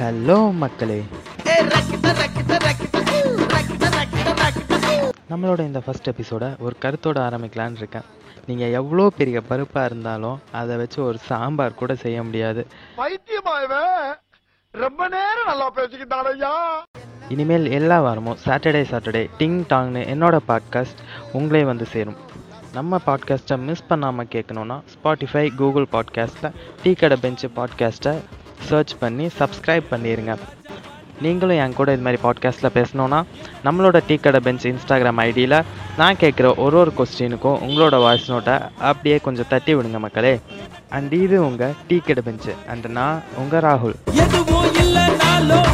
Hello மக்களே. நம்மளோட இந்த ஃபர்ஸ்ட் எபிசோட ஒரு கருத்தோட ஆரம்பிக்கலான்னு இருக்கேன். நீங்கள் எவ்வளோ பெரிய பருப்பாக இருந்தாலும் அதை வச்சு ஒரு சாம்பார் கூட செய்ய முடியாது. ரொம்ப நேரம் நல்லா பேசிக்கிட்டான் ஐயா இனிமேல் எல்லா வாரமும் சாட்டர்டே சாட்டர்டே டிங் டாங்னு என்னோட பாட்காஸ்ட் உங்களே வந்து சேரும். நம்ம பாட்காஸ்ட்டை மிஸ் பண்ணாமல் கேட்கணுன்னா ஸ்பாட்டிஃபை கூகுள் பாட்காஸ்ட்டில் டீ கடை பெஞ்சு பாட்காஸ்ட்டை சர்ச் பண்ணி சப்ஸ்கிரைப் பண்ணிடுங்க நீங்களும் என் கூட இது மாதிரி பாட்காஸ்ட்டில் பேசணுன்னா நம்மளோட டீ கடை பெஞ்ச் இன்ஸ்டாகிராம் ஐடியில் நான் கேட்குற ஒரு ஒரு கொஸ்டினுக்கும் உங்களோட வாய்ஸ் நோட்டை அப்படியே கொஞ்சம் தட்டி விடுங்க மக்களே. அண்ட் இது உங்கள் டீ கடை பெஞ்சு அண்ட் நான் உங்கள் ராகுல். எதுவும்